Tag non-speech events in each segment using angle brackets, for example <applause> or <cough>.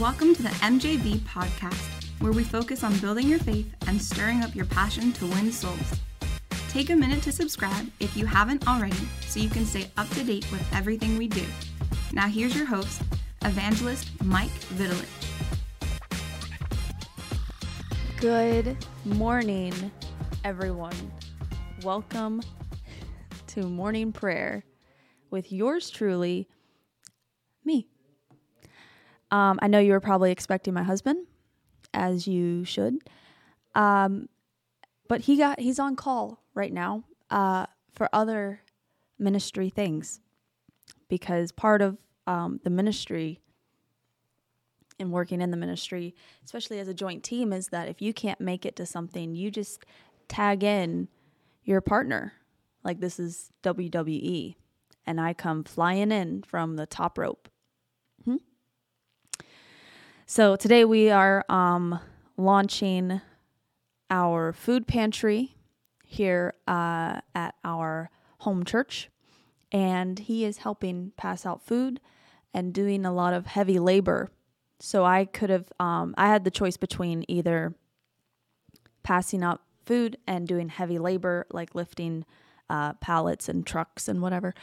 Welcome to the MJV podcast, where we focus on building your faith and stirring up your passion to win souls. Take a minute to subscribe if you haven't already so you can stay up to date with everything we do. Now, here's your host, Evangelist Mike Vitalich. Good morning, everyone. Welcome to morning prayer with yours truly, me. Um, I know you were probably expecting my husband, as you should. Um, but he got he's on call right now uh, for other ministry things because part of um, the ministry and working in the ministry, especially as a joint team, is that if you can't make it to something, you just tag in your partner. Like this is WWE, and I come flying in from the top rope. So today we are um, launching our food pantry here uh, at our home church, and he is helping pass out food and doing a lot of heavy labor. So I could have, um, I had the choice between either passing out food and doing heavy labor, like lifting uh, pallets and trucks and whatever,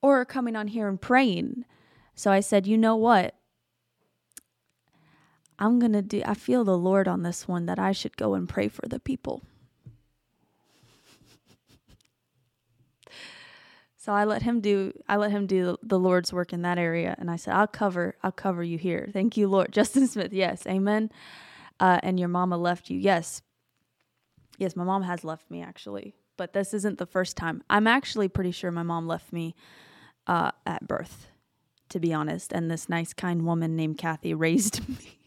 or coming on here and praying. So I said, you know what? I'm going to do, I feel the Lord on this one that I should go and pray for the people. So I let him do I let him do the Lord's work in that area, and I said, "I'll cover I'll cover you here." Thank you, Lord. <laughs> Justin Smith, yes, Amen. Uh, and your mama left you, yes, yes. My mom has left me actually, but this isn't the first time. I'm actually pretty sure my mom left me uh, at birth, to be honest. And this nice, kind woman named Kathy <laughs> raised me.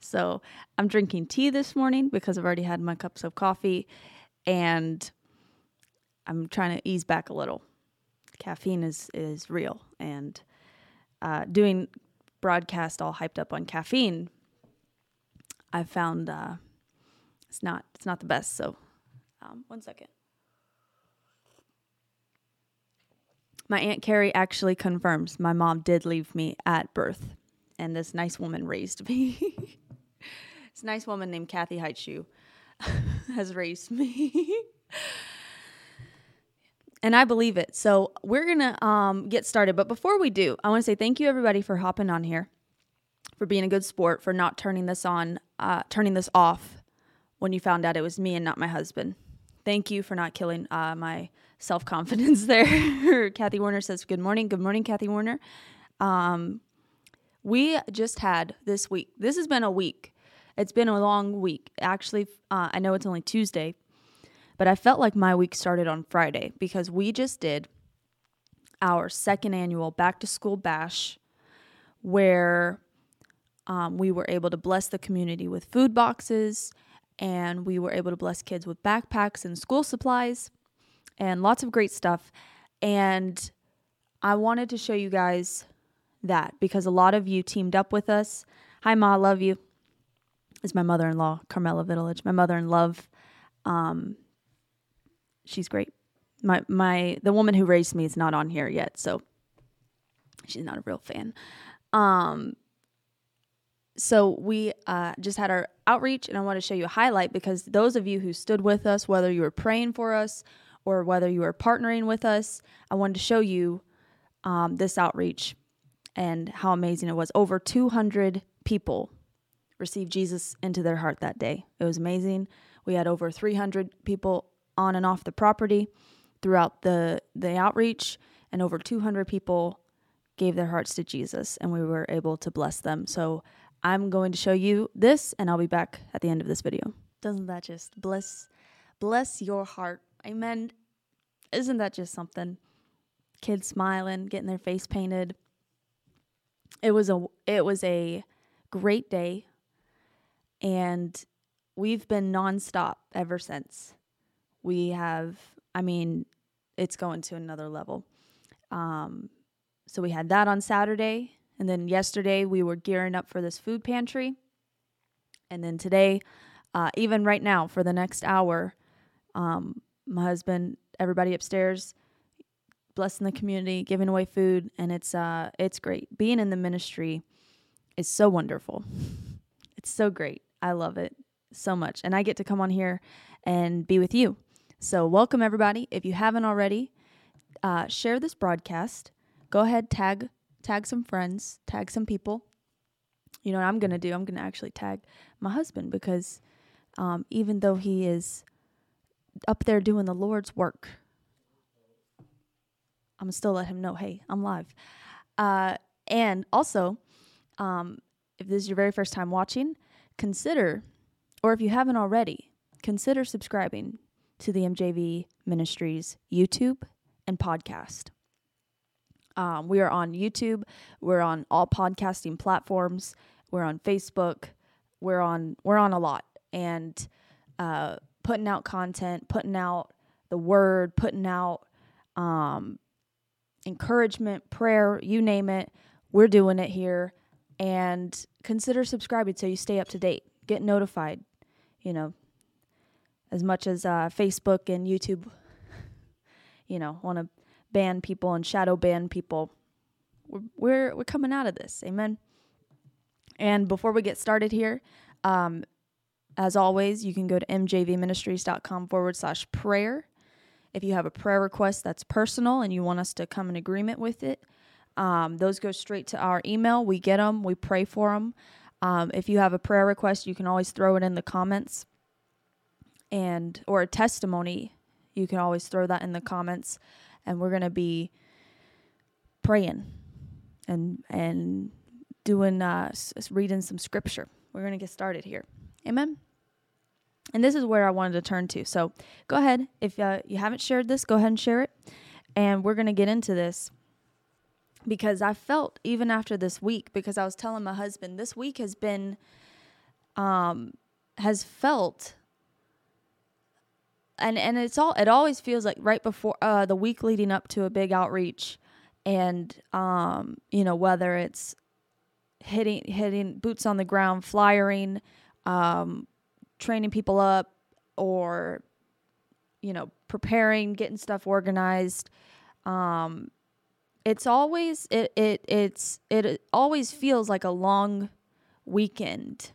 So I'm drinking tea this morning because I've already had my cups of coffee and I'm trying to ease back a little. Caffeine is, is real and uh, doing broadcast all hyped up on caffeine, I found uh, it's not it's not the best. So um, one second. My aunt Carrie actually confirms my mom did leave me at birth, and this nice woman raised me. <laughs> this nice woman named Kathy Heitshoe <laughs> has raised me. <laughs> and I believe it. So we're gonna um, get started. But before we do, I want to say thank you everybody for hopping on here, for being a good sport, for not turning this on, uh, turning this off when you found out it was me and not my husband. Thank you for not killing uh, my self confidence <laughs> there. Kathy Warner says, "Good morning, good morning, Kathy Warner." Um, we just had this week. This has been a week. It's been a long week. Actually, uh, I know it's only Tuesday, but I felt like my week started on Friday because we just did our second annual back to school bash where um, we were able to bless the community with food boxes and we were able to bless kids with backpacks and school supplies and lots of great stuff. And I wanted to show you guys that because a lot of you teamed up with us. Hi, Ma, love you. Is my mother in law, Carmela Vitalich. My mother in love. Um, she's great. My my the woman who raised me is not on here yet, so she's not a real fan. Um so we uh, just had our outreach and i want to show you a highlight because those of you who stood with us whether you were praying for us or whether you were partnering with us i wanted to show you um, this outreach and how amazing it was over 200 people received jesus into their heart that day it was amazing we had over 300 people on and off the property throughout the the outreach and over 200 people gave their hearts to Jesus and we were able to bless them. So I'm going to show you this and I'll be back at the end of this video. Doesn't that just bless bless your heart? Amen. Isn't that just something? Kids smiling, getting their face painted. It was a it was a great day and we've been nonstop ever since we have i mean it's going to another level um, so we had that on saturday and then yesterday we were gearing up for this food pantry and then today uh, even right now for the next hour um, my husband everybody upstairs blessing the community giving away food and it's uh it's great being in the ministry is so wonderful. <laughs> It's so great. I love it so much. And I get to come on here and be with you. So, welcome everybody. If you haven't already, uh, share this broadcast. Go ahead, tag tag some friends, tag some people. You know what I'm gonna do? I'm gonna actually tag my husband because um, even though he is up there doing the Lord's work, I'm gonna still let him know, hey, I'm live. Uh, and also, um, if this is your very first time watching, consider, or if you haven't already, consider subscribing to the MJV Ministries YouTube and podcast. Um, we are on YouTube. We're on all podcasting platforms. We're on Facebook. We're on we're on a lot and uh, putting out content, putting out the word, putting out um, encouragement, prayer, you name it. We're doing it here. And consider subscribing so you stay up to date. Get notified. You know, as much as uh, Facebook and YouTube, <laughs> you know, want to ban people and shadow ban people. We're, we're, we're coming out of this. Amen. And before we get started here, um, as always, you can go to mjvministries.com forward slash prayer. If you have a prayer request that's personal and you want us to come in agreement with it, um, those go straight to our email. We get them, we pray for them. Um, if you have a prayer request, you can always throw it in the comments, and or a testimony, you can always throw that in the comments, and we're gonna be praying and and doing uh, reading some scripture. We're gonna get started here. Amen. And this is where I wanted to turn to. So go ahead. If uh, you haven't shared this, go ahead and share it. And we're going to get into this because I felt even after this week, because I was telling my husband, this week has been, um, has felt, and and it's all it always feels like right before uh the week leading up to a big outreach, and um you know whether it's hitting hitting boots on the ground, flyering, um, training people up, or you know preparing, getting stuff organized. Um, it's always it it it's it always feels like a long weekend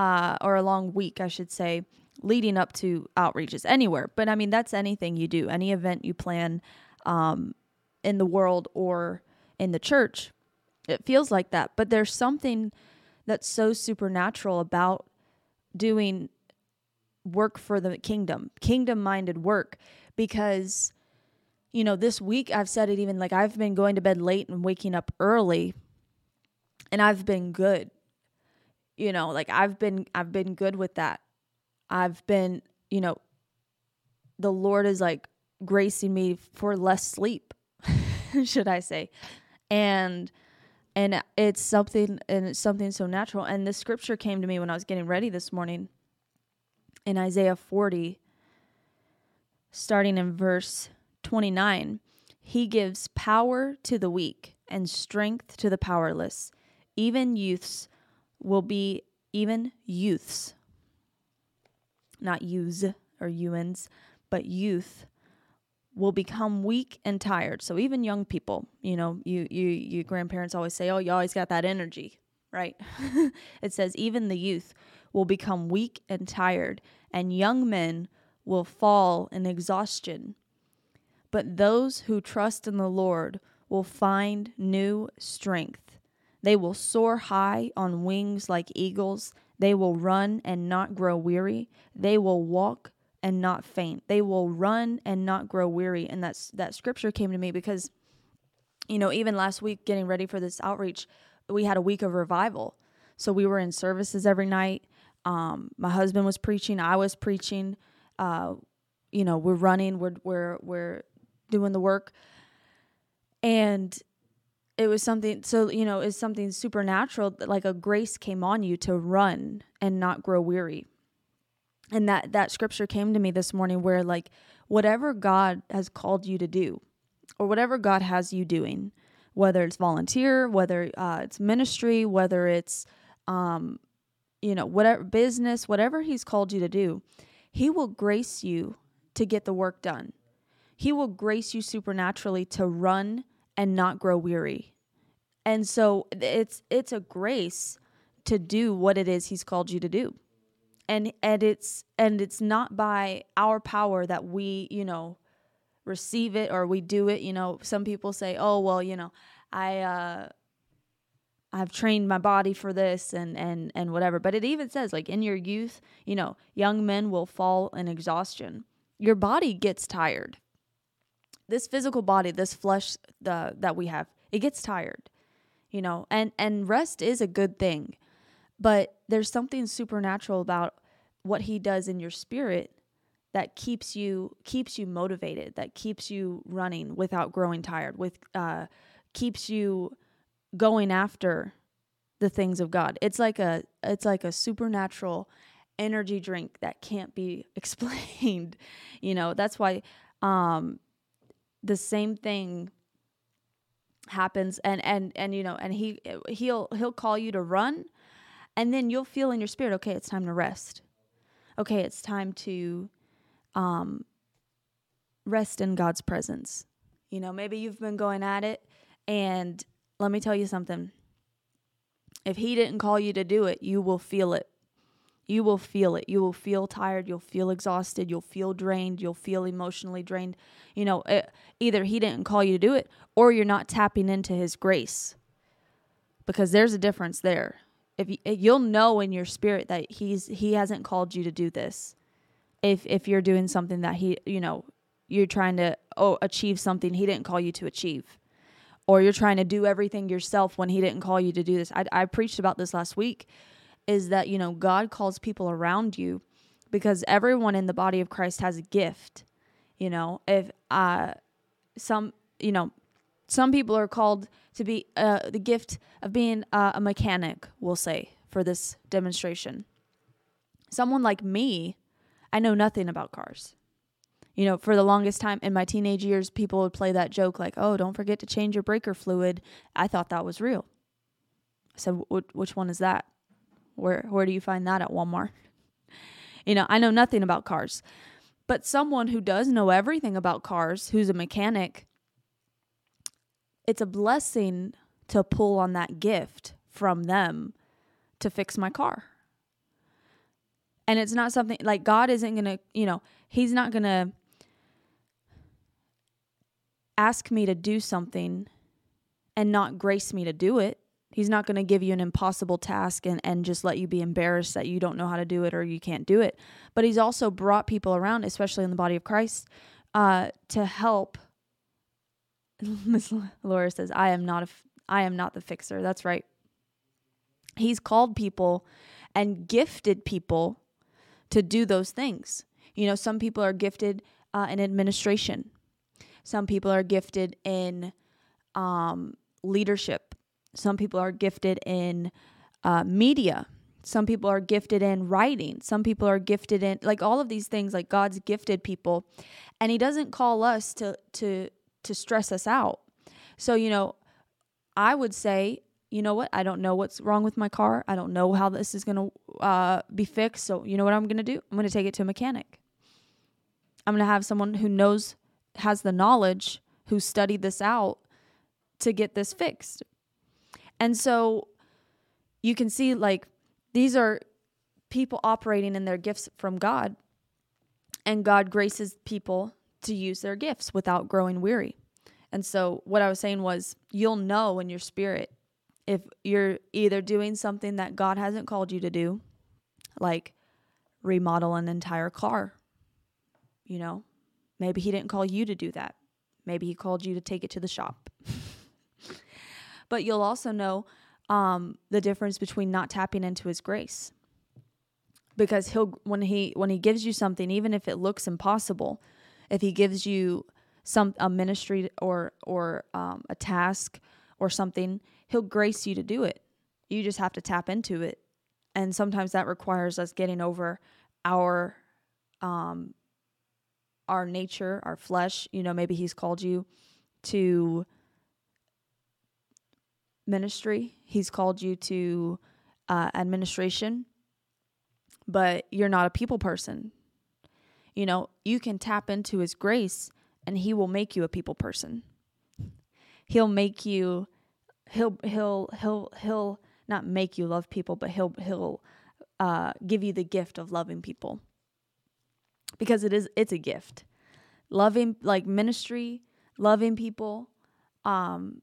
uh, or a long week, I should say, leading up to outreaches anywhere. But I mean, that's anything you do, any event you plan um, in the world or in the church. It feels like that. But there's something that's so supernatural about doing work for the kingdom, kingdom minded work, because you know, this week I've said it even like I've been going to bed late and waking up early and I've been good. You know, like I've been I've been good with that. I've been, you know, the Lord is like gracing me for less sleep, <laughs> should I say. And and it's something and it's something so natural and the scripture came to me when I was getting ready this morning in Isaiah 40 starting in verse 29, he gives power to the weak and strength to the powerless. Even youths will be, even youths, not youths or UNs, but youth will become weak and tired. So even young people, you know, you you you grandparents always say, "Oh, you always got that energy." Right? <laughs> it says even the youth will become weak and tired, and young men will fall in exhaustion. But those who trust in the Lord will find new strength. They will soar high on wings like eagles. They will run and not grow weary. They will walk and not faint. They will run and not grow weary. And that's that scripture came to me because you know, even last week getting ready for this outreach, we had a week of revival. So we were in services every night. Um, my husband was preaching, I was preaching. Uh, you know, we're running, we're we're we're doing the work. And it was something so you know, it's something supernatural like a grace came on you to run and not grow weary. And that that scripture came to me this morning where like whatever God has called you to do or whatever God has you doing, whether it's volunteer, whether uh, it's ministry, whether it's um, you know, whatever business, whatever he's called you to do, he will grace you to get the work done. He will grace you supernaturally to run and not grow weary. And so it's it's a grace to do what it is he's called you to do. And and it's and it's not by our power that we, you know, receive it or we do it, you know. Some people say, "Oh, well, you know, I uh I've trained my body for this and and and whatever." But it even says like in your youth, you know, young men will fall in exhaustion. Your body gets tired. This physical body, this flesh that we have, it gets tired. You know, and and rest is a good thing. But there's something supernatural about what he does in your spirit that keeps you keeps you motivated, that keeps you running without growing tired, with uh, keeps you going after the things of God. It's like a it's like a supernatural energy drink that can't be <laughs> explained. you know, that's why um the same thing happens and and and you know and he he'll he'll call you to run and then you'll feel in your spirit, okay, it's time to rest. Okay, it's time to um, rest in God's presence. You know, maybe you've been going at it, and let me tell you something. If He didn't call you to do it, you will feel it. You will feel it. You will feel tired. You'll feel exhausted. You'll feel drained. You'll feel emotionally drained. You know, it, eh, either He didn't call you to do it, or you're not tapping into His grace. Because there's a difference there if you, you'll know in your spirit that he's he hasn't called you to do this if if you're doing something that he you know you're trying to oh achieve something he didn't call you to achieve or you're trying to do everything yourself when he didn't call you to do this i, I preached about this last week is that you know god calls people around you because everyone in the body of christ has a gift you know if uh some you know some people are called to be uh, the gift of being uh, a mechanic, we'll say, for this demonstration. Someone like me, I know nothing about cars. You know, for the longest time in my teenage years, people would play that joke like, oh, don't forget to change your breaker fluid. I thought that was real. I said, which one is that? Where, where do you find that at Walmart? you know, I know nothing about cars. But someone who does know everything about cars, who's a mechanic, it's a blessing to pull on that gift from them to fix my car. And it's not something like God isn't going to, you know, He's not going to ask me to do something and not grace me to do it. He's not going to give you an impossible task and, and just let you be embarrassed that you don't know how to do it or you can't do it. But He's also brought people around, especially in the body of Christ, uh, to help <laughs> Miss Laura says, "I am not a, f- I am not the fixer." That's right. He's called people and gifted people to do those things. You know, some people are gifted uh, in administration. Some people are gifted in um, leadership. Some people are gifted in uh, media. Some people are gifted in writing. Some people are gifted in like all of these things. Like God's gifted people, and He doesn't call us to to to stress us out. So, you know, I would say, you know what? I don't know what's wrong with my car. I don't know how this is to uh, be fixed. So, you know what I'm to do? I'm to take it to a mechanic. I'm to have someone who knows, has the knowledge, who studied this out to get this fixed. And so you can see, like, these are people operating in their gifts from God, and God graces people to use their gifts without growing weary. And so, what I was saying was, you'll know in your spirit if you're either doing something that God hasn't called you to do, like remodel an entire car. You know, maybe He didn't call you to do that. Maybe He called you to take it to the shop. <laughs> but you'll also know um, the difference between not tapping into His grace. Because he'll when he when he gives you something, even if it looks impossible, if he gives you some a ministry or or um, a task or something, he'll grace you to do it. You just have to tap into it, and sometimes that requires us getting over our um our nature, our flesh. You know, maybe he's called you to ministry. He's called you to uh, administration, but you're not a people person. You know, you can tap into his grace and he will make you a people person. He'll make you he'll he'll he'll he'll not make you love people, but he'll he'll uh, give you the gift of loving people because it is it's a gift. Loving like ministry, loving people, um,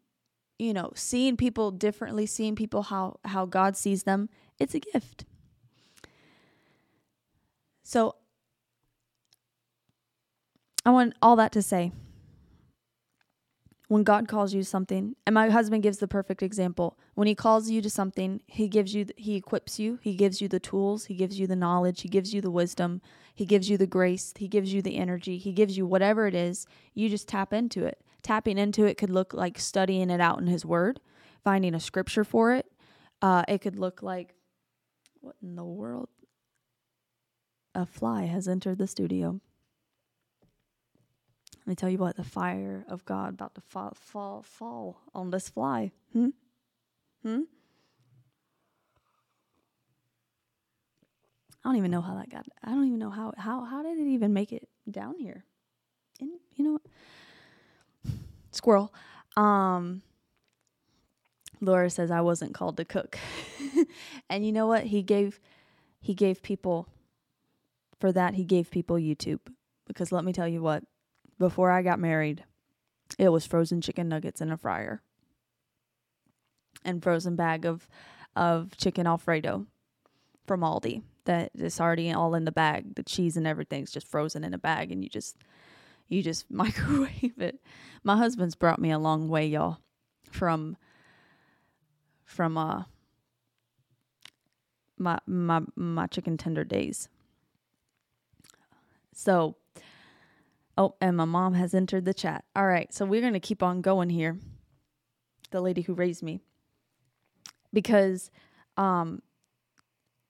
you know, seeing people differently, seeing people how how God sees them, it's a gift. So I want all that to say when God calls you something, and my husband gives the perfect example. When he calls you to something, he gives you, he equips you, he gives you the tools, he gives you the knowledge, he gives you the wisdom, he gives you the grace, he gives you the energy, he gives you whatever it is. You just tap into it. Tapping into it could look like studying it out in his word, finding a scripture for it. Uh, it could look like, what in the world? A fly has entered the studio. Let me tell you what, the fire of God about to fall, fall, fall on this fly. Hmm? Hmm? I don't even know how that got. I don't even know how how how did it even make it down here? And you know, squirrel. Um, Laura says I wasn't called to cook, <laughs> and you know what? He gave he gave people for that. He gave people YouTube because let me tell you what before I got married, it was frozen chicken nuggets in a fryer and frozen bag of of chicken alfredo from Aldi that is already all in the bag. The cheese and everything's just frozen in a bag and you just you just <laughs> microwave it. My husband's brought me a long way, y'all, from from uh my my my chicken tender days. So Oh, and my mom has entered the chat. All right, so we're to keep on going here. The lady who raised me. Because um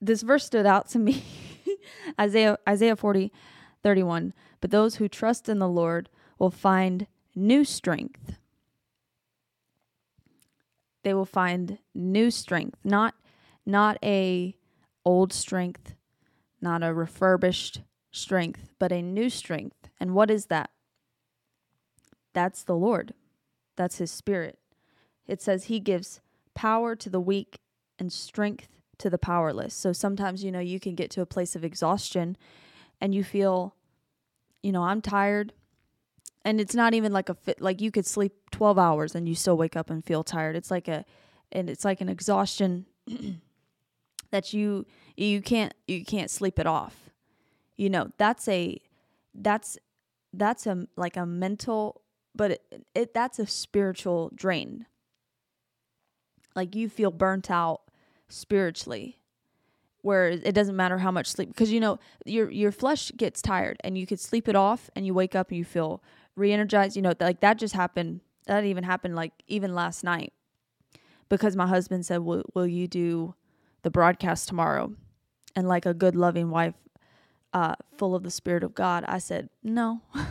this verse stood out to me. <laughs> Isaiah Isaiah 40 31. But those who trust in the Lord will find new strength. They will find new strength, not not a old strength, not a refurbished strength, but a new strength and what is that? That's the Lord. That's his spirit. It says he gives power to the weak and strength to the powerless. So sometimes, you know, you can get to a place of exhaustion and you feel, you know, I'm tired. And it's not even like a fit, like you could sleep 12 hours and you still wake up and feel tired. It's like a, and it's like an exhaustion <clears throat> that you, you can't, you can't sleep it off. You know, that's a, that's that's a like a mental but it, it that's a spiritual drain like you feel burnt out spiritually where it doesn't matter how much sleep because you know your your flesh gets tired and you could sleep it off and you wake up and you feel re-energized you know like that just happened that even happened like even last night because my husband said will, will you do the broadcast tomorrow and like a good loving wife uh, full of the Spirit of God, I said, no. <laughs> I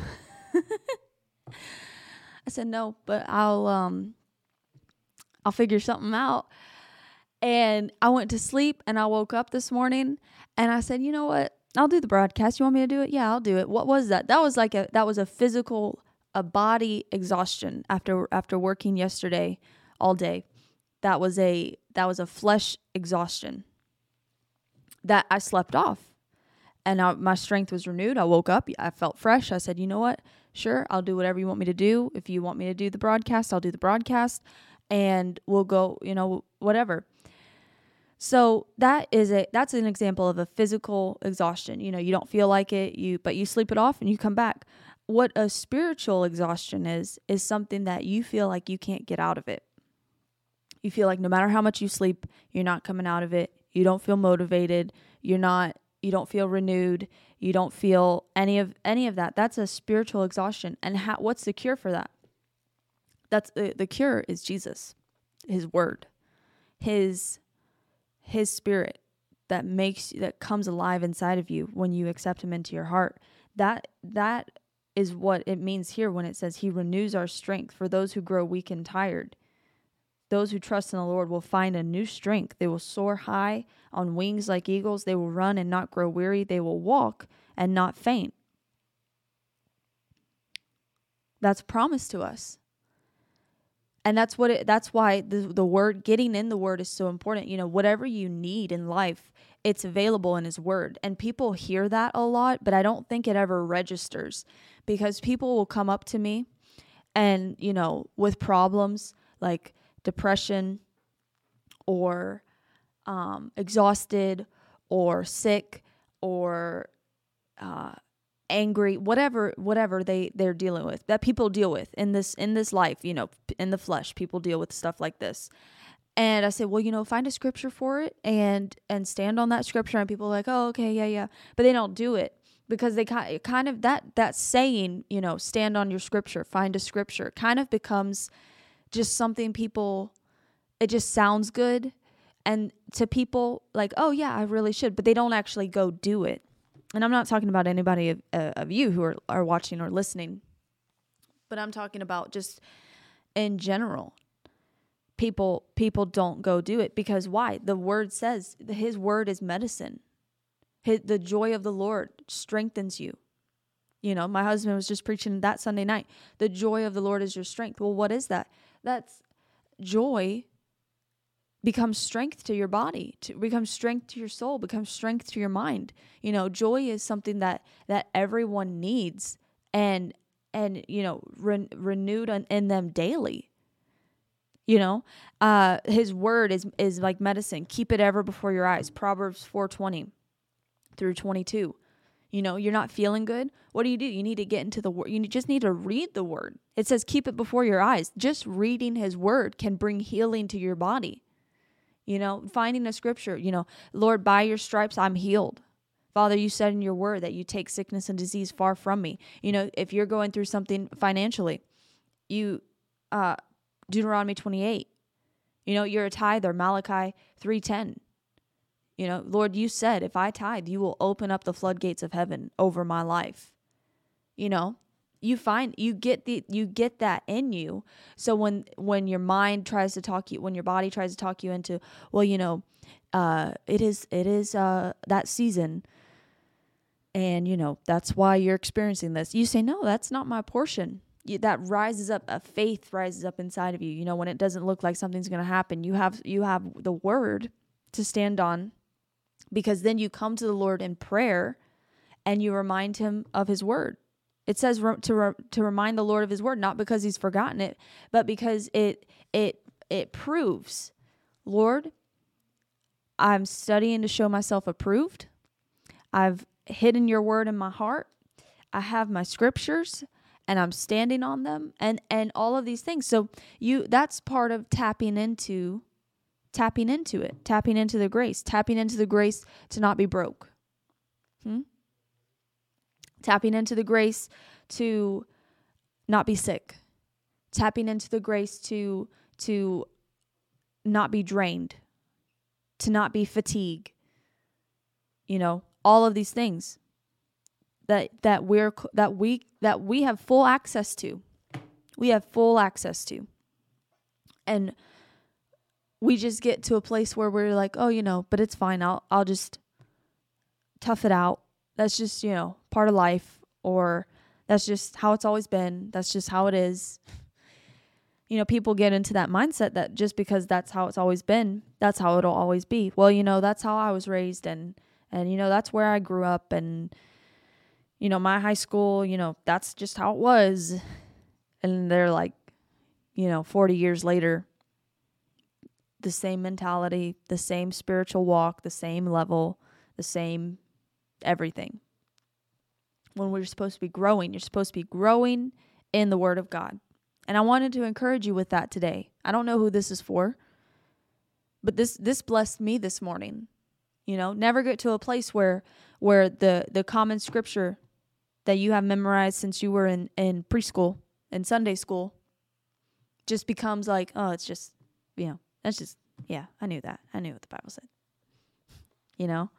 said, no, but I'll, um, I'll figure something out. And I went to sleep and I woke up this morning and I said, you know what? I'll do the broadcast. You want me to do it? Yeah, I'll do it. What was that? That was like a, that was a physical, a body exhaustion after, after working yesterday all day. That was a, that was a flesh exhaustion that I slept off and I, my strength was renewed. I woke up, I felt fresh. I said, you know what? Sure, I'll do whatever you want me to do. If you want me to do the broadcast, I'll do the broadcast and we'll go, you know, whatever. So that is a that's an example of a physical exhaustion. You know, you don't feel like it, you but you sleep it off and you come back. What a spiritual exhaustion is is something that you feel like you can't get out of it. You feel like no matter how much you sleep, you're not coming out of it. You don't feel motivated. You're not you don't feel renewed, you don't feel any of any of that. That's a spiritual exhaustion. And how, what's the cure for that? That's the, the cure is Jesus, his word. His his spirit that makes that comes alive inside of you when you accept him into your heart. That that is what it means here when it says he renews our strength for those who grow weak and tired. Those who trust in the Lord will find a new strength. They will soar high on wings like eagles. They will run and not grow weary. They will walk and not faint. That's promised to us. And that's what it that's why the the word getting in the word is so important. You know whatever you need in life it's available in his word. And people hear that a lot but i don't think it ever registers because people will come up to me and you know with problems like depression or um, exhausted or sick or uh, angry whatever whatever they they're dealing with that people deal with in this in this life you know in the flesh people deal with stuff like this. And i said well you know find a scripture for it and and stand on that scripture. And people are like oh okay yeah yeah. But they don't do it because they kind kind of that that saying you know stand on your scripture find a scripture kind of becomes just something people it just sounds good and to people like oh yeah i really should but they don't actually go do it and I'm not talking about anybody of, uh, of you who are, are watching or listening, but I'm talking about just in general. People people don't go do it because why? The word says his word is medicine. His, the joy of the Lord strengthens you. You know, my husband was just preaching that Sunday night. The joy of the Lord is your strength. Well, what is that? That's joy becomes strength to your body to becomes strength to your soul becomes strength to your mind. You know joy is something that that everyone needs and and you know re- renewed in, in them daily. You know uh his word is is like medicine. Keep it ever before your eyes. Proverbs 420 through 22 you know you're not feeling good? What do you do? You need to get into the word you just need to read the word. It says keep it before your eyes. Just reading his word can bring healing to your body you know, finding a scripture, you know, Lord, by your stripes I'm healed. Father, you said in your word that you take sickness and disease far from me. You know, if you're going through something financially, you uh Deuteronomy 28. You know, you're a tither, Malachi 3:10. You know, Lord, you said if I tithe, you will open up the floodgates of heaven over my life. You know, you find you get the you get that in you. So when when your mind tries to talk you when your body tries to talk you into well you know uh it is it is uh that season. And you know that's why you're experiencing this. You say no that's not my portion. You, that rises up a faith rises up inside of you. You know when it doesn't look like something's going to happen you have you have the word to stand on because then you come to the lord in prayer and you remind him of his word it says re- to re- to remind the Lord of His word, not because He's forgotten it, but because it it it proves, Lord, I'm studying to show myself approved. I've hidden Your word in my heart. I have my scriptures, and I'm standing on them, and and all of these things. So you that's part of tapping into tapping into it, tapping into the grace, tapping into the grace to not be broke. Tapping into the grace to not be sick, tapping into the grace to to not be drained, to not be fatigued. You know, all of these things that that we're that we that we have full access to. We have full access to. And we just get to a place where we're like, "Oh, you know, but it's fine. I'll I'll just tough it out that's just, you know, part of life or that's just how it's always been. That's just how it is. You know, people get into that mindset that just because that's how it's always been, that's how it'll always be. Well, you know, that's how I was raised and and you know, that's where I grew up and you know, my high school, you know, that's just how it was. And they're like, you know, 40 years later, the same mentality, the same spiritual walk, the same level, the same everything. When we're supposed to be growing, you're supposed to be growing in the Word of God. And I wanted to encourage you with that today. I don't know who this is for, but this this blessed me this morning. You know, never get to a place where where the the common scripture that you have memorized since you were in in preschool and Sunday school just becomes like, oh, it's just, you know, that's just yeah, I knew that. I knew what the Bible said. You know?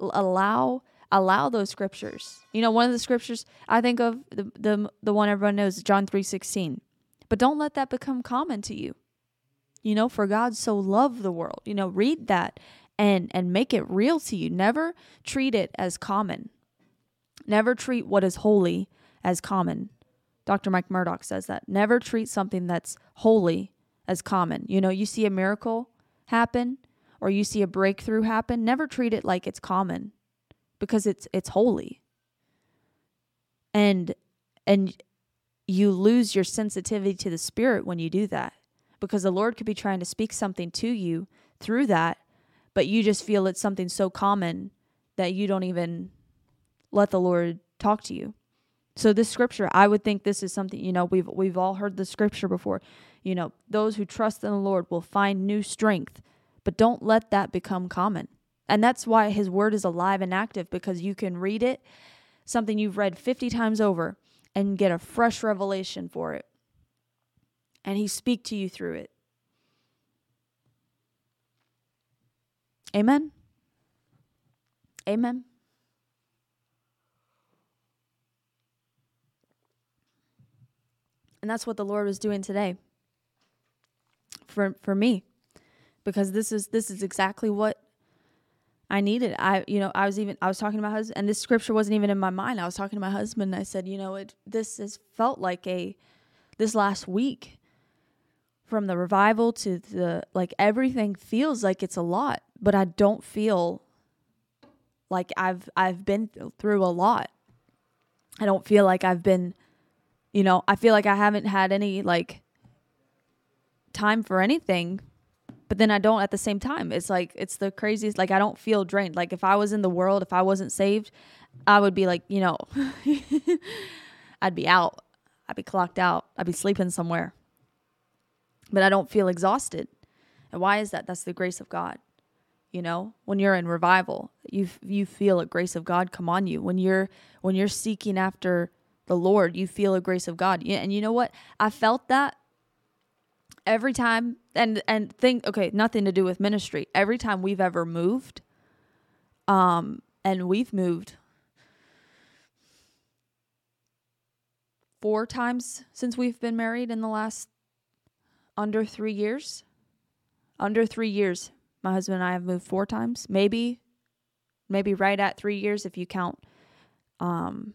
Allow allow those scriptures. You know, one of the scriptures I think of the the the one everyone knows, John 3:16. But don't let that become common to you. You know, for God so loved the world. You know, read that and and make it real to you. Never treat it as common. Never treat what is holy as common. Dr. Mike Murdock says that. Never treat something that's holy as common. You know, you see a miracle happen or you see a breakthrough happen, never treat it like it's common because it's it's holy. And and you lose your sensitivity to the spirit when you do that because the Lord could be trying to speak something to you through that, but you just feel it's something so common that you don't even let the Lord talk to you. So this scripture, I would think this is something, you know, we've we've all heard the scripture before. You know, those who trust in the Lord will find new strength, but don't let that become common. And that's why his word is alive and active because you can read it, something you've read 50 times over, and get a fresh revelation for it. And he speak to you through it. Amen. Amen. And that's what the Lord was doing today for for me because this is this is exactly what I needed. I you know, I was even I was talking to my husband and this scripture wasn't even in my mind. I was talking to my husband and I said, you know, it this has felt like a this last week from the revival to the like everything feels like it's a lot, but I don't feel like I've I've been through a lot. I don't feel like I've been you know, I feel like I haven't had any like time for anything but then I don't at the same time. It's like it's the craziest like I don't feel drained. Like if I was in the world, if I wasn't saved, I would be like, you know, <laughs> I'd be out. I'd be clocked out. I'd be sleeping somewhere. But I don't feel exhausted. And why is that? That's the grace of God. You know, when you're in revival, you you feel a grace of God come on you. When you're when you're seeking after the Lord, you feel a grace of God. And you know what? I felt that every time and and think okay nothing to do with ministry. Every time we've ever moved um and we've moved four times since we've been married in the last under 3 years under 3 years my husband and I have moved four times. Maybe maybe right at 3 years if you count um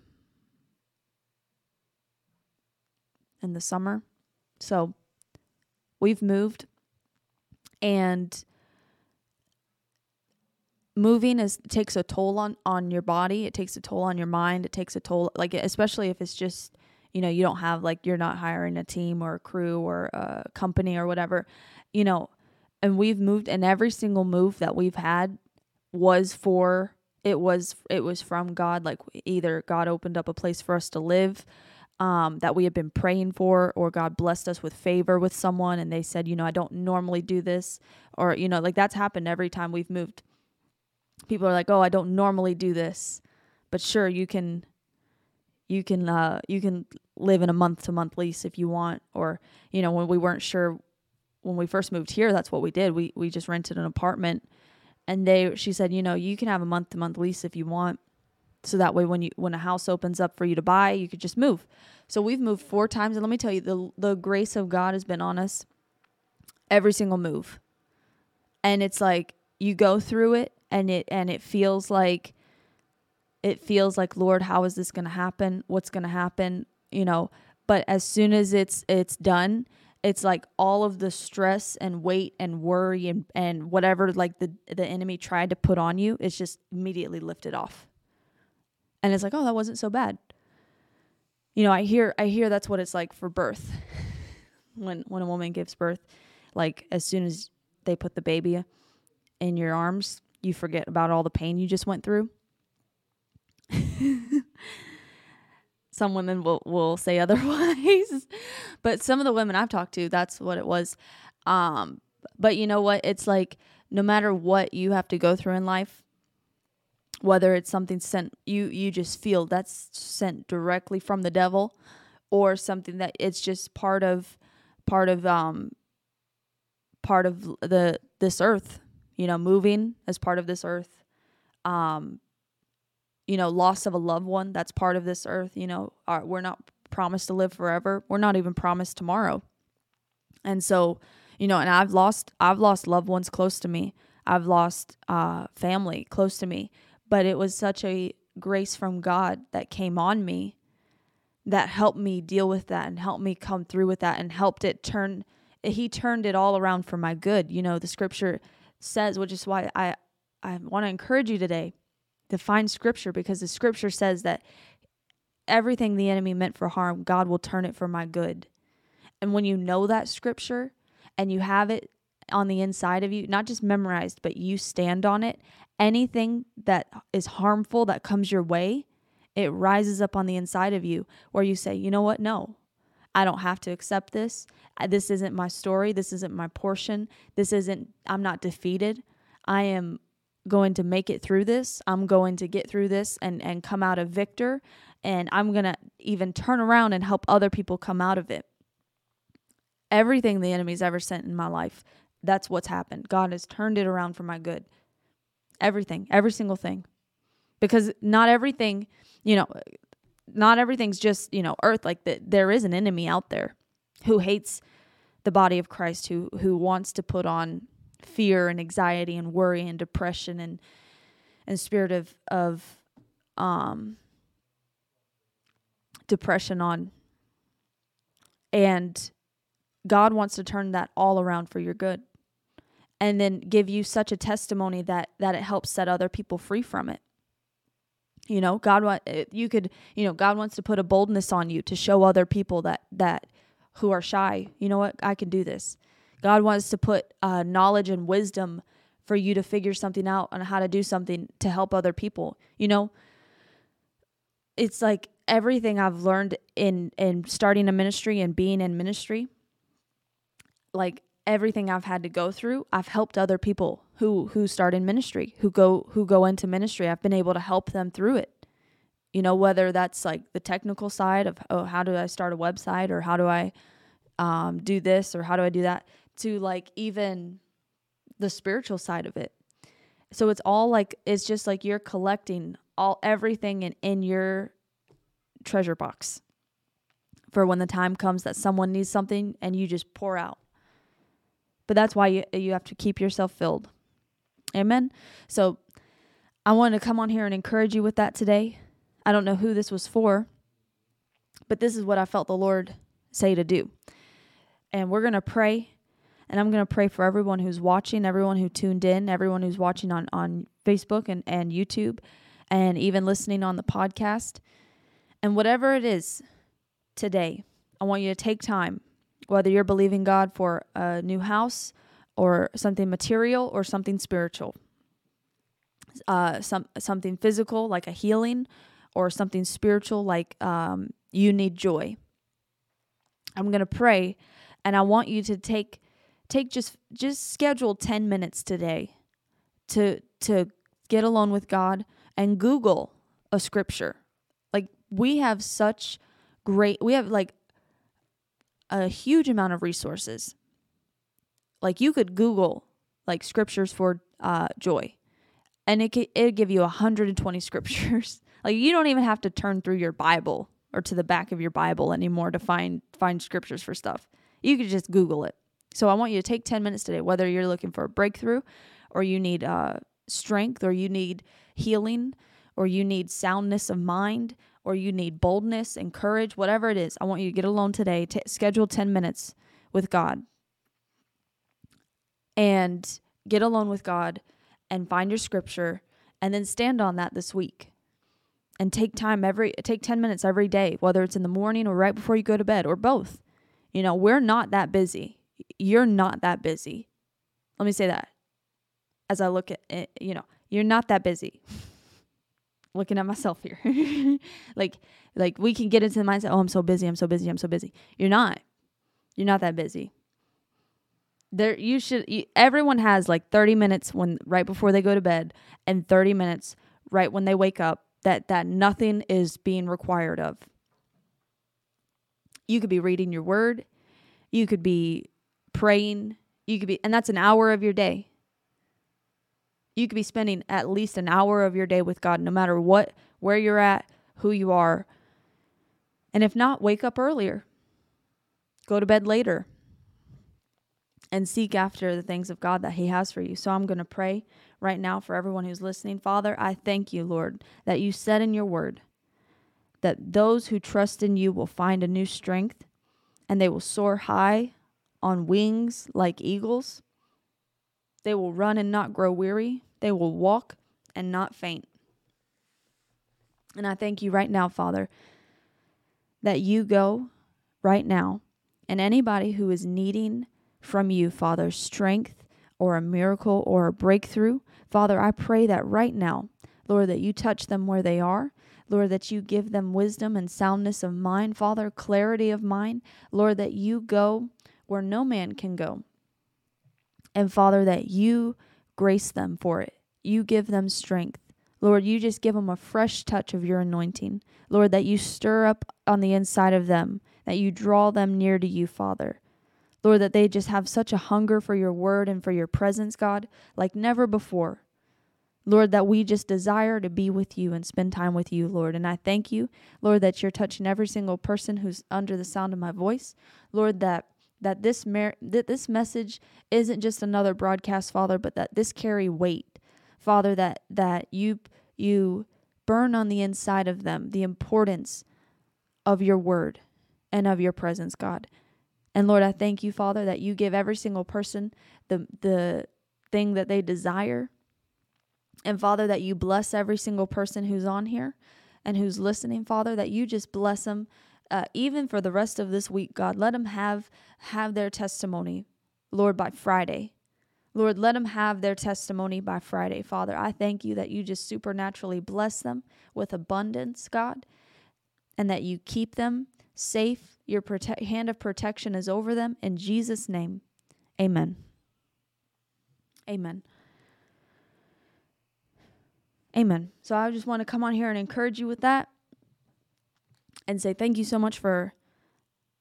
in the summer. So we've moved and moving is takes a toll on on your body. It takes a toll on your mind. It takes a toll like especially if it's just you know you don't have like you're not hiring a team or a crew or a company or whatever you know and we've moved and every single move that we've had was for it was it was from God. Like either God opened up a place for us to live um, that we had been praying for, or God blessed us with favor with someone and they said, you know, I don't normally do this, or, you know, like that's happened every time we've moved. People are like, oh, I don't normally do this, but sure, you can. You can uh you can live in a month to month lease if you want or you know when we weren't sure when we first moved here that's what we did we we just rented an apartment and they she said you know you can have a month to month lease if you want so that way when you when a house opens up for you to buy you could just move. So we've moved four times and let me tell you the the grace of god has been on us every single move. And it's like you go through it and it and it feels like it feels like lord how is this going to happen? What's going to happen? You know? But as soon as it's it's done it's like all of the stress and weight and worry and and whatever like the the enemy tried to put on you it's just immediately lifted off and it's like oh that wasn't so bad. You know i hear i hear that's what it's like for birth. <laughs> When when a woman gives birth like as soon as they put the baby in your arms you forget about all the pain you just went through. <laughs> Some women will will say <laughs> otherwise. But some of the women i've talked to that's what it was. Um but you know what? It's like no matter what you have to go through in life whether it's something sent you you just feel that's sent directly from the devil or something that it's just part of part of um part of the this earth you know moving as part of this earth. Um you know loss of a loved one that's part of this earth you know our, we're not promised to live forever. We're not even promised tomorrow. And so you know and i've lost i've lost loved ones close to me. I've lost uh family close to me but it was such a grace from God that came on me that helped me deal with that and helped me come through with that and helped it turn he turned it all around for my good. You know, the scripture says, which is why I I want to encourage you today to find scripture because the scripture says that everything the enemy meant for harm, God will turn it for my good. And when you know that scripture and you have it on the inside of you, not just memorized, but you stand on it, anything that is harmful that comes your way, it rises up on the inside of you where you say, you know what? No, I don't have to accept this. Uh, this isn't my story. This isn't my portion. This isn't, I'm not defeated. I am going to make it through this. I'm going to get through this and, and come out a victor. And I'm going to even turn around and help other people come out of it. Everything the enemy's ever sent in my life, that's what's happened. God has turned it around for my good. Everything, every single thing. Because not everything, you know, not everything's just, you know, earth. Like that there is an enemy out there who hates the body of Christ, who who wants to put on fear and anxiety and worry and depression and and spirit of of um depression on and God wants to turn that all around for your good and then give you such a testimony that that it helps set other people free from it. You know god want eh, you could you know god wants to put a boldness on you to show other people that that who are shy you know what? I can do this. God wants to put uh, knowledge and wisdom for you to figure something out on how to do something to help other people. You know it's like everything i've learned in in starting a ministry and being in ministry like everything I've had to go through, I've helped other people who who start in ministry, who go who go into ministry. I've been able to help them through it. You know, whether that's like the technical side of oh, how do I start a website or how do I um, do this or how do I do that, to like even the spiritual side of it. So it's all like it's just like you're collecting all everything in in your treasure box for when the time comes that someone needs something and you just pour out but that's why you, you have to keep yourself filled. Amen. So I want to come on here and encourage you with that today. I don't know who this was for, but this is what I felt the Lord say to do. And we're going to pray. And I'm going to pray for everyone who's watching, everyone who tuned in, everyone who's watching on, on Facebook and, and YouTube, and even listening on the podcast. And whatever it is today, I want you to take time whether you're believing God for a new house or something material or something spiritual. Uh, some something physical like a healing, or something spiritual like um, you need joy. I'm gonna pray, and I want you to take take just just schedule ten minutes today to to get alone with God and Google a scripture. Like we have such great we have like a huge amount of resources. Like you could Google like scriptures for uh, joy, and it could, it'd give you 120 <laughs> scriptures. like you don't even have to turn through your Bible or to the back of your Bible anymore to find find scriptures for stuff. You could just Google it. So I want you to take 10 minutes today, whether you're looking for a breakthrough, or you need uh, strength, or you need healing, or you need soundness of mind, or you need boldness and courage, whatever it is, I want you to get alone today, t- schedule 10 minutes with God and get alone with God and find your scripture and then stand on that this week. And take time every take 10 minutes every day, whether it's in the morning or right before you go to bed or both. You know, we're not that busy. You're not that busy. Let me say that. As I look at it, you know, you're not that busy. <laughs> looking at myself here. <laughs> like like we can get into the mindset, oh, I'm so busy, I'm so busy, I'm so busy. You're not. You're not that busy. There you should you, everyone has like 30 minutes when right before they go to bed and 30 minutes right when they wake up that that nothing is being required of. You could be reading your word, you could be praying, you could be and that's an hour of your day you could be spending at least an hour of your day with God, no matter what, where you're at, who you are. And if not, wake up earlier, go to bed later, and seek after the things of God that He has for you. So I'm going to pray right now for everyone who's listening. Father, I thank you, Lord, that you said in your word that those who trust in you will find a new strength and they will soar high on wings like eagles. They will run and not grow weary. They will walk and not faint. And I thank you right now, Father, that you go right now and anybody who is needing from you, Father, strength or a miracle or a breakthrough, Father, I pray that right now, Lord, that you touch them where they are. Lord, that you give them wisdom and soundness of mind, Father, clarity of mind. Lord, that you go where no man can go. And Father, that you grace them for it. You give them strength. Lord, you just give them a fresh touch of your anointing. Lord, that you stir up on the inside of them, that you draw them near to you, Father. Lord, that they just have such a hunger for your word and for your presence, God, like never before. Lord, that we just desire to be with you and spend time with you, Lord. And I thank you, Lord, that you're touching every single person who's under the sound of my voice. Lord, that that this mer- that this message isn't just another broadcast, Father, but that this carry weight, Father. That that you you burn on the inside of them the importance of your word and of your presence, God. And Lord, I thank you, Father, that you give every single person the the thing that they desire. And Father, that you bless every single person who's on here and who's listening, Father, that you just bless them uh, even for the rest of this week, God. Let them have have their testimony, Lord, by Friday. Lord, let them have their testimony by Friday. Father, I thank you that you just supernaturally bless them with abundance, God, and that you keep them safe. Your prote- hand of protection is over them. In Jesus' name, amen. Amen. Amen. So I just want to come on here and encourage you with that and say thank you so much for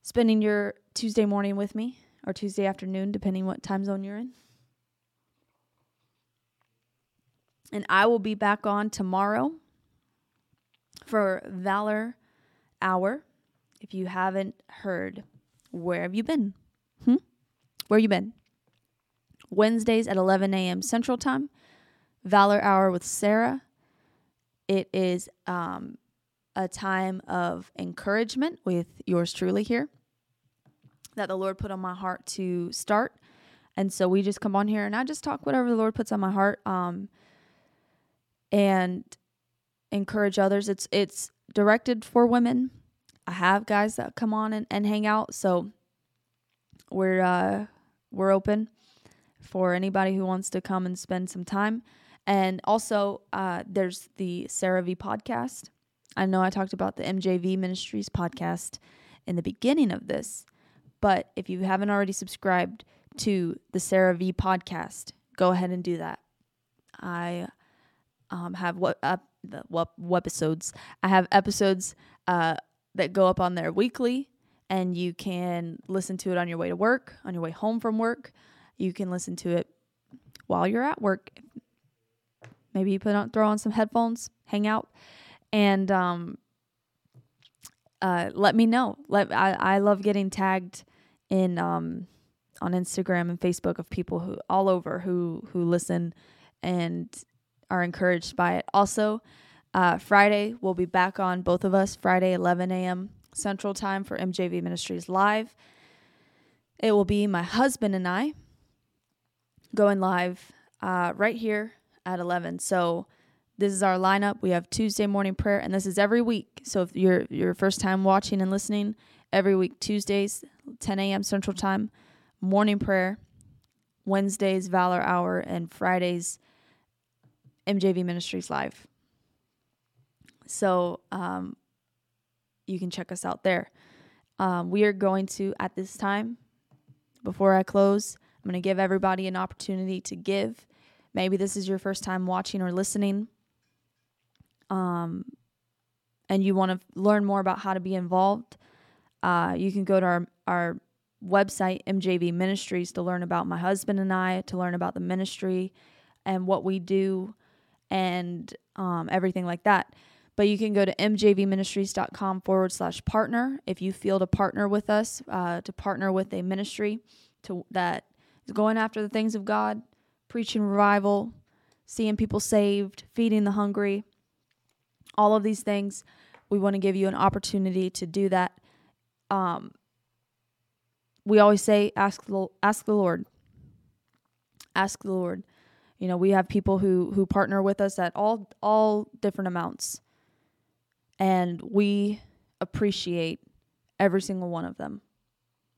spending your Tuesday morning with me or Tuesday afternoon, depending what time zone you're in. And I will be back on tomorrow for Valor Hour. If you haven't heard, where have you been? Hmm? Where you been? Wednesdays at 11 a.m. Central Time, Valor Hour with Sarah. It is um, a time of encouragement with yours truly here that the Lord put on my heart to start. And so we just come on here and I just talk whatever the Lord puts on my heart um, and encourage others. It's it's directed for women I have guys that come on and, and hang out. So we're uh, we're open for anybody who wants to come and spend some time. And also, uh, there's the Sarah V podcast. I know I talked about the MJV Ministries podcast in the beginning of this, but if you haven't already subscribed to the Sarah V podcast, go ahead and do that. I um, have what uh, the what episodes I have episodes uh, that go up on there weekly and you can listen to it on your way to work, on your way home from work. You can listen to it while you're at work. Maybe you put on throw on some headphones, hang out, and um, uh, let me know. Let I, I love getting tagged in um, on Instagram and Facebook of people who all over who who listen and are encouraged by it. Also, uh, Friday, we'll be back on both of us, Friday, 11 a.m. Central Time for MJV Ministries Live. It will be my husband and I going live uh, right here at 11. So this is our lineup. We have Tuesday morning prayer, and this is every week. So if you're your first time watching and listening, every week Tuesdays, 10 a.m. Central Time, morning prayer. Wednesdays, Valor Hour, and Fridays, MJV Ministries Live. So um, you can check us out there. Um, we are going to, at this time, before I close, I'm going to give everybody an opportunity to give. Maybe this is your first time watching or listening. Um, and you want to learn more about how to be involved, uh, you can go to our, our website, MJV Ministries, to learn about my husband and I, to learn about the ministry and what we do and um, everything like that. But you can go to mjvministries.com forward slash partner if you feel to partner with us, uh, to partner with a ministry to that is going after the things of God, preaching revival, seeing people saved, feeding the hungry, all of these things. we want to give you an opportunity to do that. Um, we always say, ask the ask the Lord. Ask the Lord. You know, we have people who who partner with us at all all different amounts, and we appreciate every single one of them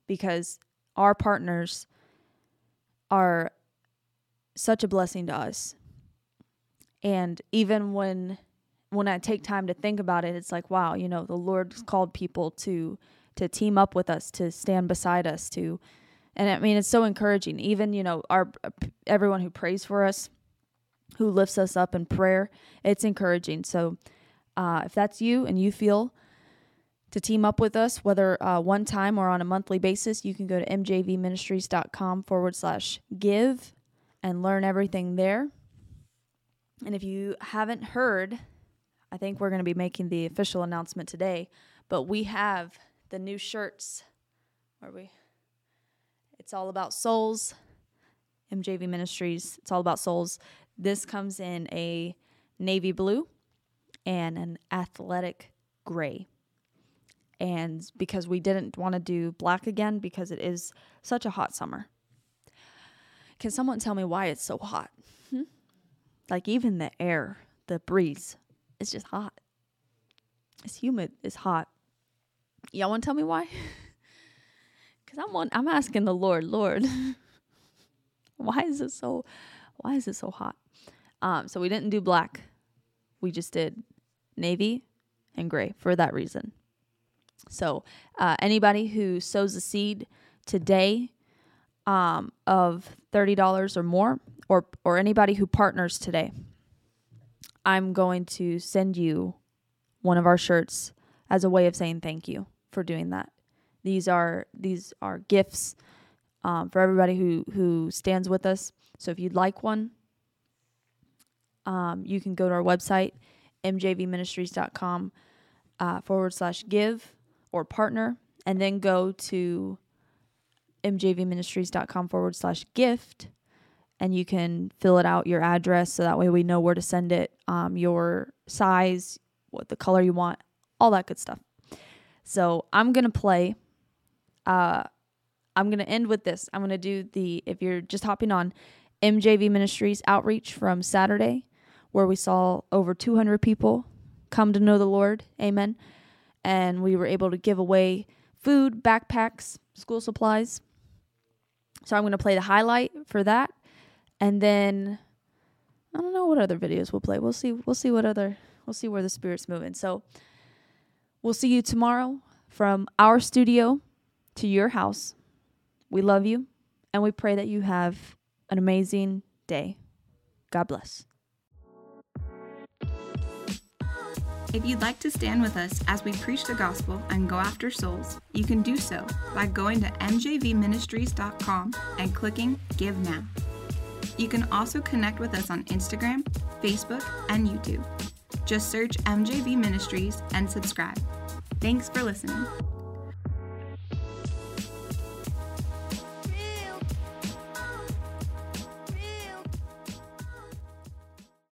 because our partners are such a blessing to us. And even when when I take time to think about it, it's like, wow, you know, the Lord's called people to to team up with us, to stand beside us, to and I mean, it's so encouraging. Even, you know, our everyone who prays for us, who lifts us up in prayer, it's encouraging. So, uh, if that's you and you feel to team up with us, whether uh, one time or on a monthly basis, you can go to mjvministries.com forward slash give and learn everything there. And if you haven't heard, I think we're going to be making the official announcement today, but we have the new shirts. Are we? It's all about souls. MJV Ministries. It's all about souls. This comes in a navy blue and an athletic gray. And because we didn't want to do black again because it is such a hot summer. Can someone tell me why it's so hot? Hmm? Like even the air, the breeze, it's just hot. It's humid, it's hot. Y'all want to tell me why? <laughs> Cuz I'm one, I'm asking the Lord, Lord, <laughs> why is it so why is it so hot? Um so we didn't do black. We just did navy and gray for that reason. So, uh, anybody who sows a seed today um, of $30 or more, or, or anybody who partners today, I'm going to send you one of our shirts as a way of saying thank you for doing that. These are these are gifts um, for everybody who who stands with us. So if you'd like one, um, you can go to our website mjvministries.com uh, forward slash give or partner, and then go to mjvministries.com forward slash gift and you can fill it out your address so that way we know where to send it um, your size what the color you want all that good stuff. So i'm gonna play uh, i'm gonna end with this. I'm gonna do the if you're just hopping on mjv ministries outreach from saturday where we saw over 200 people come to know the lord. Amen. And we were able to give away food backpacks school supplies. So I'm going to play the highlight for that. And then I don't know what other videos we'll play. We'll see we'll see what other we'll see where the spirit's moving. So we'll see you tomorrow from our studio to your house. We love you and we pray that you have an amazing day. God bless. If you'd like to stand with us as we preach the gospel and go after souls, you can do so by going to mjvministries.com and clicking Give Now. You can also connect with us on Instagram, Facebook, and YouTube. Just search MJV Ministries and subscribe. Thanks for listening.